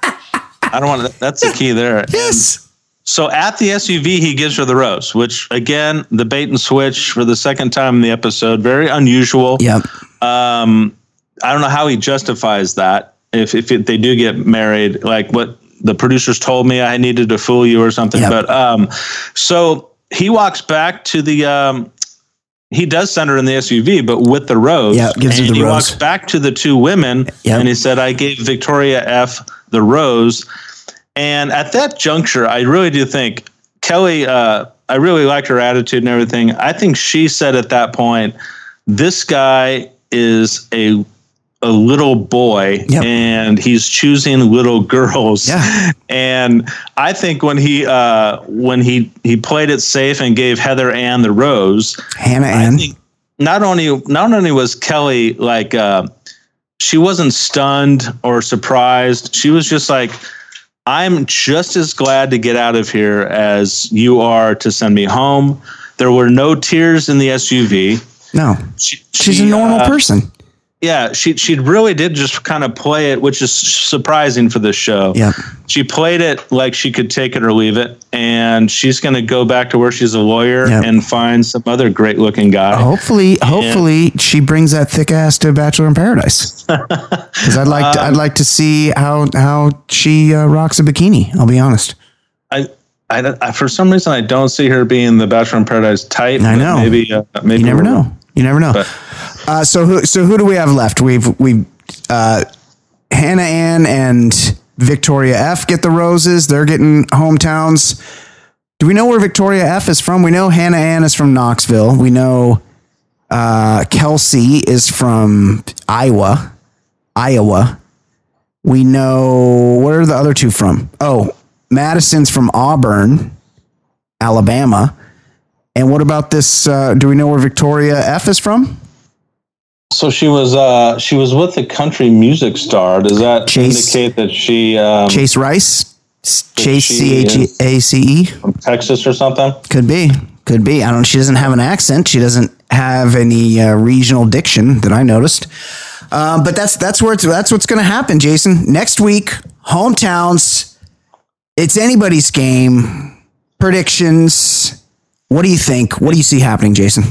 I don't want to. That's the key there. yes. So at the SUV, he gives her the rose, which again, the bait and switch for the second time in the episode, very unusual. Yep. Um, I don't know how he justifies that. If if it, they do get married, like what the producers told me, I needed to fool you or something. Yep. But um, so he walks back to the. Um, he does send her in the SUV, but with the rose. Yeah, gives her and the he rose. walks back to the two women, Yep. and he said, "I gave Victoria F the rose." And at that juncture, I really do think Kelly. Uh, I really liked her attitude and everything. I think she said at that point, "This guy is a a little boy, Yep. and he's choosing little girls." Yeah. And I think when he uh, when he he played it safe and gave Heather Ann the rose, Hannah I Ann. think not only not only was Kelly like uh, she wasn't stunned or surprised, she was just like, "I'm just as glad to get out of here as you are to send me home." There were no tears in the SUV. No, She, she's she, a normal uh, person. Yeah, she she really did just kind of play it, which is surprising for this show. Yep. She played it like she could take it or leave it, and she's going to go back to where she's a lawyer Yep. and find some other great looking guy. Hopefully, hopefully she brings that thick ass to Bachelor in Paradise. Because I'd like to, I'd like to see how how she uh, rocks a bikini. I'll be honest. I, I, I- for some reason I don't see her being the Bachelor in Paradise type. I know. Maybe uh, maybe You never know. You never know. But- Uh, so who so who do we have left? We've we uh, Hannah Ann and Victoria F get the roses. They're getting hometowns. Do we know where Victoria F is from? We know Hannah Ann is from Knoxville. We know uh, Kelsey is from Iowa. Iowa. We know where are the other two from? Oh, Madison's from Auburn, Alabama. And what about this? Uh, do we know where Victoria F is from? So she was uh, she was with a country music star. Does that Chase- indicate that she um, Chase Rice? Chase C H A C E? from Texas or something? Could be. Could be. I don't. She doesn't have an accent. She doesn't have any uh, regional diction that I noticed. Um, but that's that's where it's, that's what's going to happen, Jason. Next week, hometowns. It's anybody's game. Predictions. What do you think? What do you see happening, Jason?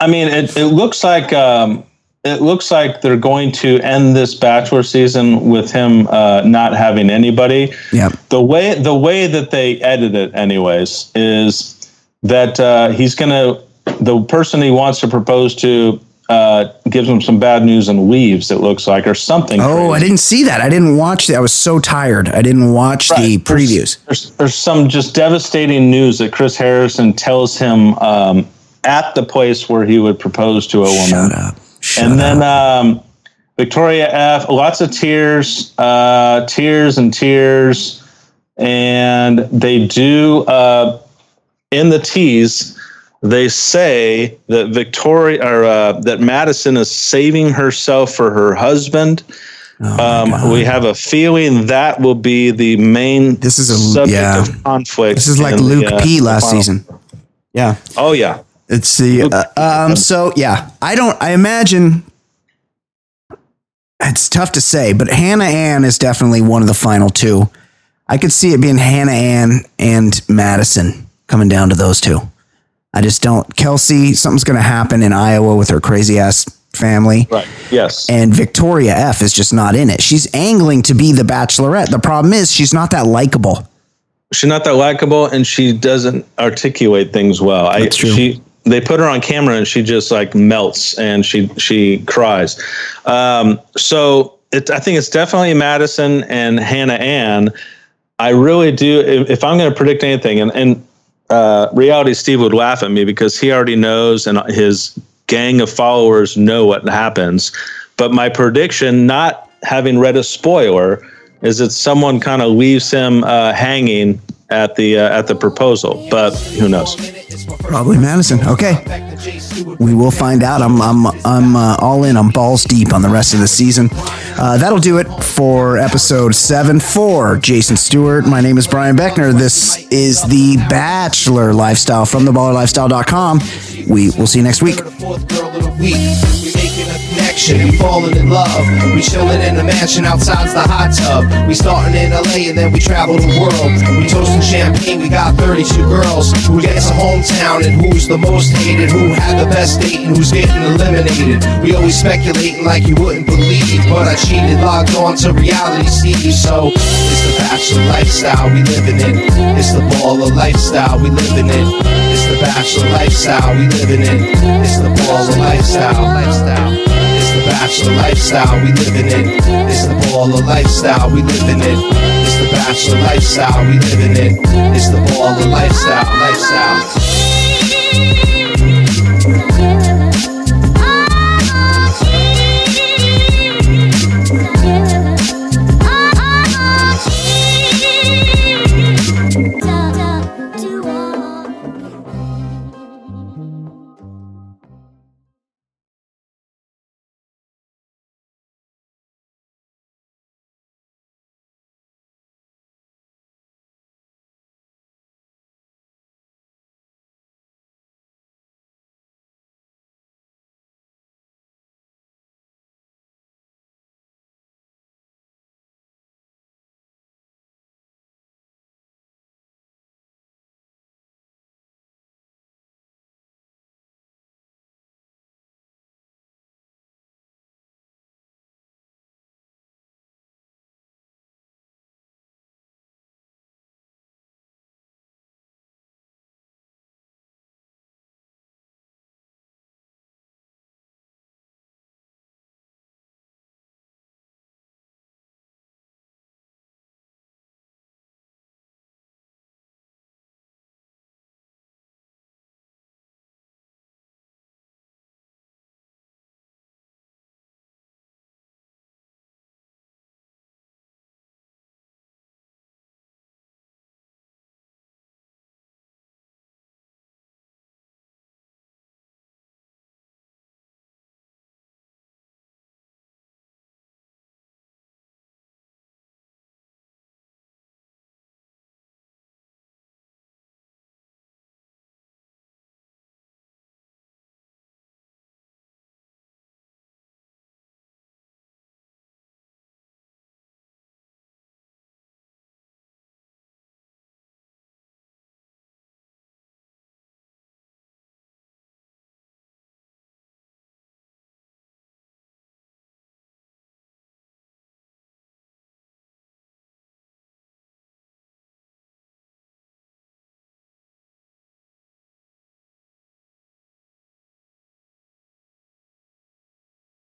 I mean, it, it looks like um, it looks like they're going to end this bachelor season with him uh, not having anybody. Yeah. The way the way that they edit it, anyways, is that uh, he's gonna the person he wants to propose to uh, gives him some bad news and leaves. It looks like or something. Oh, I didn't see that. I didn't watch that. I was so tired. I didn't watch the Right. There's- previews. There's, there's some just devastating news that Chris Harrison tells him um, at the place where he would propose to a woman. Shut up. Shut and then um, Victoria F. Lots of tears, uh, tears and tears, and they do uh, in the tease. They say that Victoria or uh, that Madison is saving herself for her husband. Oh Um, we have a feeling that will be the main This is a- subject yeah. of conflict. this is like in the, Luke uh, P last final- season. Yeah. Oh yeah, It's the uh, um. So yeah, I don't. I imagine it's tough to say, but Hannah Ann is definitely one of the final two. I could see it being Hannah Ann and Madison coming down to those two. I just don't. Kelsey, something's going to happen in Iowa with her crazy ass family. right. Yes. And Victoria F is just not in it. She's angling to be the bachelorette. The problem is she's not that likable. she's not that likable and she doesn't articulate things well. I true. she they put her on camera and she just like melts and she she cries. Um, so it, I think it's definitely Madison and Hannah Ann. I really do. If, if I'm going to predict anything, and, and uh, reality Steve would laugh at me because he already knows and his gang of followers know what happens. But my prediction, not having read a spoiler, is that someone kind of leaves him uh, hanging at the uh, at the proposal. But who knows? Probably Madison. Okay. We will find out. I'm I'm I'm uh, all in. I'm balls deep on the rest of the season. Uh, that'll do it for episode seven for Jason Stewart. My name is Brian Beckner. This is the Bachelor Lifestyle from theballerlifestyle.com. We will see you next week. Making a connection, we falling in love. We chilling in a mansion outside's the hot tub. We starting in LA and then we travel the world. We toasting champagne, we got 32 girls. Who gets a hometown and who's the most hated? Who had the best date and who's getting eliminated? We always speculating like you wouldn't believe. But I cheated, logged on to reality TV. So it's the bachelor lifestyle we living in. It's the baller lifestyle we living in. It's the bachelor lifestyle we living in. It's the baller lifestyle, lifestyle. It's the bachelor lifestyle we living in. It's the baller lifestyle we living in. It's the bachelor lifestyle we living in. It's the baller lifestyle, lifestyle.